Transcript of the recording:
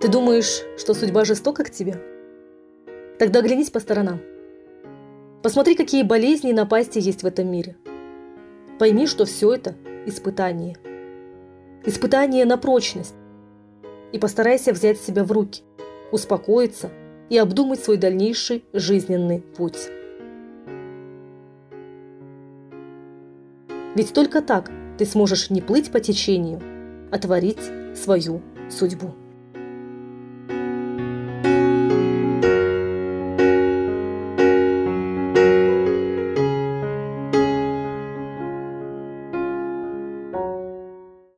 Ты думаешь, что судьба жестока к тебе? Тогда оглянись по сторонам. Посмотри, какие болезни и напасти есть в этом мире. Пойми, что все это – испытание. Испытание на прочность. И постарайся взять себя в руки, успокоиться и обдумать свой дальнейший жизненный путь. Ведь только так ты сможешь не плыть по течению, а творить свою судьбу.